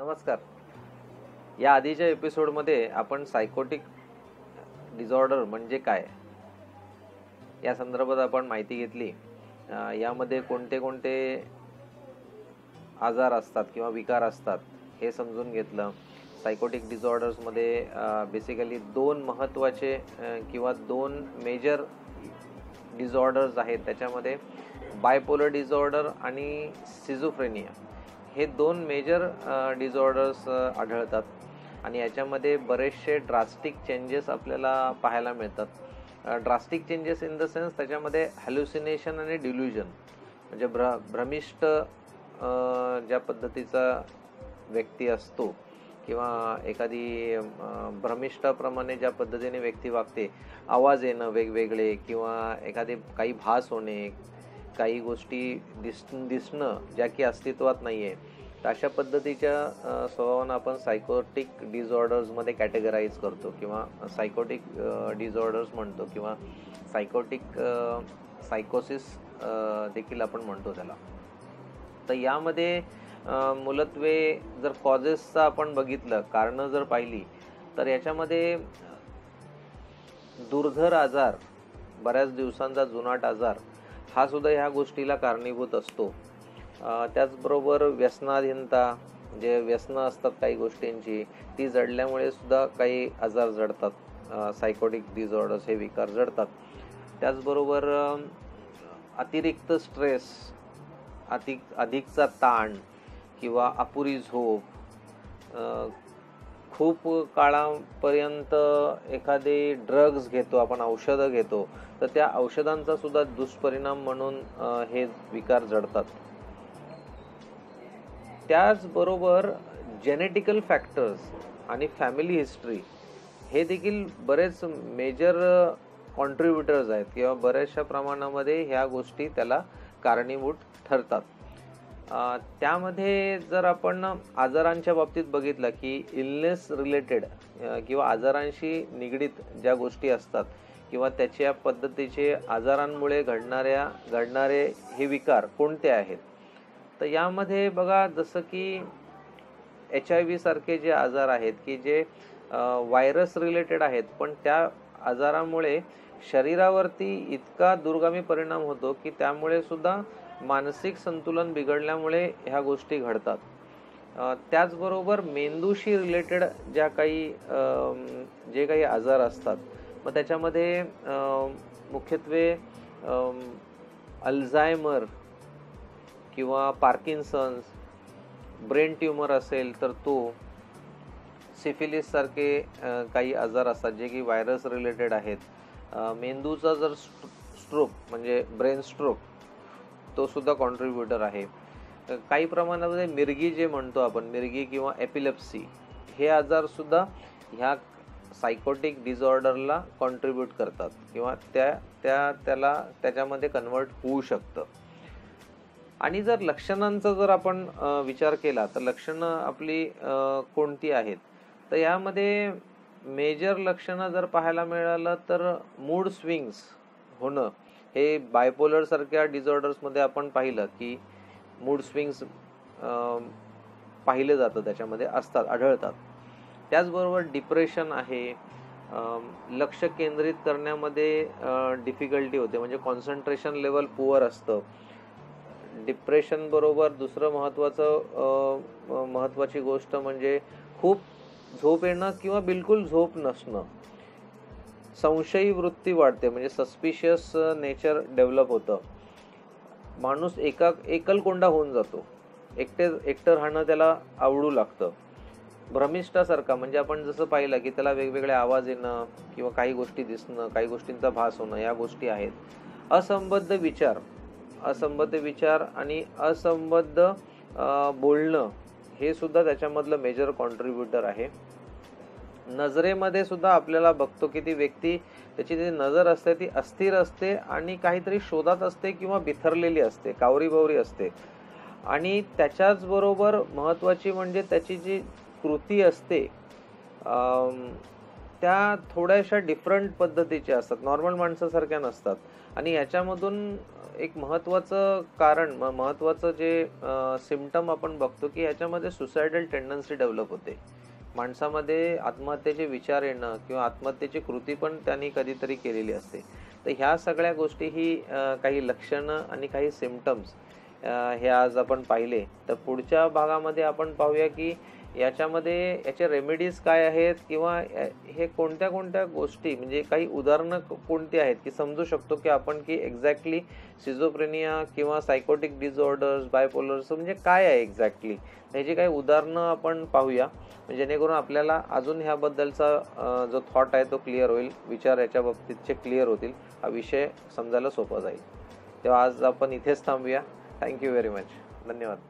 नमस्कार. या आधीच्या एपिसोडमध्ये आपण सायकोटिक डिझॉर्डर म्हणजे काय? या संदर्भात आपण माहिती घेतली. यामध्ये कोणते कोणते आजार असतात किंवा विकार असतात हे समजून घेतलं. सायकोटिक डिझॉर्डर्समध्ये बेसिकली दोन महत्त्वाचे किंवा दोन मेजर डिझॉर्डर्स आहेत. त्याच्यामध्ये बायपोलर डिझॉर्डर आणि सिझोफ्रेनिया हे दोन मेजर डिझॉर्डर्स आढळतात. आणि याच्यामध्ये बरेचसे ड्रास्टिक चेंजेस आपल्याला पाहायला मिळतात. Drastic changes in the sense त्याच्यामध्ये हॅल्युसिनेशन आणि डिल्युजन म्हणजे भ्र भ्रमिष्ट ज्या पद्धतीचा व्यक्ती असतो किंवा एखादी भ्रमिष्ठाप्रमाणे ज्या पद्धतीने व्यक्ती वागते आवाज येणं वेगवेगळे किंवा एखादे काही भास होणे काही गोष्टी दिस दिसणं ज्या की अस्तित्वात नाही आहे तर अशा पद्धतीच्या स्वभावानं आपण सायकोटिक डिझॉर्डर्समध्ये कॅटेगराईज करतो किंवा सायकोटिक डिझॉर्डर्स म्हणतो किंवा सायकोटिक सायकोसिस देखील आपण म्हणतो त्याला. तर यामध्ये मूलत्वे जर कॉजेसचा आपण बघितलं कारणं जर पाहिली तर याच्यामध्ये दुर्धर आजार बऱ्याच दिवसांचा जुनाट आजार हा सुद्धा ह्या गोष्टीला कारणीभूत असतो. त्याचबरोबर व्यसनाधीनता म्हणजे जे व्यसनं असतात काही गोष्टींची ती जडल्यामुळे सुद्धा काही आजार जडतात. सायकोटिक डिझॉर्डर्स हे विकार जडतात. त्याचबरोबर अतिरिक्त स्ट्रेस अधिक अधिकचा ताण किंवा अपुरी झोप खूप काळापर्यंत एखादे ड्रग्ज घेतो आपण औषधं घेतो तर त्या औषधांचा सुद्धा दुष्परिणाम म्हणून हे विकार जडतात. त्याचबरोबर जेनेटिकल फॅक्टर्स आणि फॅमिली हिस्ट्री हे देखील बरेच मेजर कॉन्ट्रीब्युटर्स आहेत किंवा बऱ्याचशा प्रमाणामध्ये ह्या गोष्टी त्याला कारणीभूत ठरतात. त्यामध्ये जर आपण आजारांच्या बाबतीत बघितलं की इलनेस रिलेटेड किंवा आजारांशी निगडीत ज्या गोष्टी असतात किंवा त्याच्या पद्धतीचे आजारांमुळे घडणाऱ्या घडणारे हे विकार कोणते आहेत? तर यामध्ये बघा जसं की एच आय व्ही सारखे जे आजार आहेत की जे व्हायरस रिलेटेड आहेत पण त्या आजारामुळे शरीरावरती इतका दुर्गामी परिणाम होतो की त्यामुळे सुद्धा मानसिक संतुलन बिघडल्यामुळे ह्या गोष्टी घडतात. त्याचबरोबर मेंदूशी रिलेटेड ज्या काही जे काही आजार असतात मग त्याच्यामध्ये मुख्यत्वे अल्झायमर किंवा पार्किन्सन्स ब्रेन ट्यूमर असेल तर तो सिफिलिससारखे काही आजार असतात जे की व्हायरस रिलेटेड आहेत. मेंदूचा जर स्ट्रोक म्हणजे ब्रेन स्ट्रोक तो सुद्धा कॉन्ट्रीब्युटर आहे. काही प्रमाणामध्ये मिरगी जे म्हणतो आपण मिरगी किंवा एपिलेप्सी हे आजारसुद्धा ह्या सायकोटिक डिझॉर्डरला कॉन्ट्रीब्यूट करतात किंवा त्या त्या त्याला त्याच्यामध्ये कन्वर्ट होऊ शकतं. आणि जर लक्षणांचा जर आपण विचार केला तर लक्षणं आपली कोणती आहेत? तर यामध्ये मेजर लक्षणं जर पाहायला मिळालं तर मूड स्विंग्स होणं. हे बायपोलरसारख्या डिझॉर्डर्समध्ये आपण पाहिलं की मूड स्विंग्स पाहिलं जातं त्याच्यामध्ये असतात आढळतात. त्याचबरोबर डिप्रेशन आहे. लक्ष केंद्रित करण्यामध्ये डिफिकल्टी होते. म्हणजे कॉन्सन्ट्रेशन लेवल पुअर असतं. डिप्रेशनबरोबर दुसरं महत्त्वाचं महत्त्वाची गोष्ट म्हणजे खूप झोप येणं किंवा बिलकुल झोप नसणं. संशयी वृत्ती वाढते म्हणजे सस्पिशियस नेचर डेव्हलप होतं. माणूस एका एकलकोंडा होऊन जातो. एकटे एकटं राहणं त्याला आवडू लागतं. भ्रमिष्ठासारखा म्हणजे आपण जसं पाहिलं की त्याला वेगवेगळे आवाज येणं किंवा काही गोष्टी दिसणं काही गोष्टींचा भास होणं या गोष्टी आहेत. असंबद्ध विचार असंबद्ध विचार आणि असंबद्ध बोलणं हे सुद्धा त्याच्यामधलं मेजर कॉन्ट्रीब्युटर आहे. नजरेमध्ये सुद्धा आपल्याला बघतो की ती व्यक्ती त्याची जी नजर असते ती अस्थिर असते आणि काहीतरी शोधात असते किंवा बिथरलेली असते कावरी बावरी असते. आणि त्याच्याचबरोबर महत्त्वाची म्हणजे त्याची जी कृती असते त्या थोड्याशा डिफरंट पद्धतीच्या असतात. नॉर्मल माणसासारख्या नसतात. आणि याच्यामधून एक महत्त्वाचं कारण म महत्त्वाचं जे सिम्पटम आपण बघतो की याच्यामध्ये सुसायडल टेंडन्सी डेव्हलप होते. माणसामध्ये आत्महत्येचे विचार येणं किंवा आत्महत्येची कृती पण त्यांनी कधीतरी केलेली असते. तर ह्या सगळ्या गोष्टी ही काही लक्षणं आणि काही सिम्पटम्स हे आज आपण पाहिले. तर पुढच्या भागामध्ये आपण पाहूया की याच्यामध्ये याचे रेमेडीज काय आहेत किंवा हे कोणत्या कोणत्या गोष्टी म्हणजे काही उदाहरणं कोणती आहेत की समजू शकतो की आपण की एक्झॅक्टली सिझोप्रेनिया किंवा सायकोटिक डिझऑर्डर्स बायपोलर्स म्हणजे काय आहे एक्झॅक्टली ह्याची काही उदाहरणं आपण पाहूया म्हणजे जेणेकरून आपल्याला अजून ह्याबद्दलचा जो थॉट आहे तो क्लिअर होईल विचार याच्या बाबतीतचे क्लिअर होतील हा विषय समजायला सोपा जाईल. तेव्हा आज आपण इथेच थांबूया. थँक्यू व्हेरी मच धन्यवाद.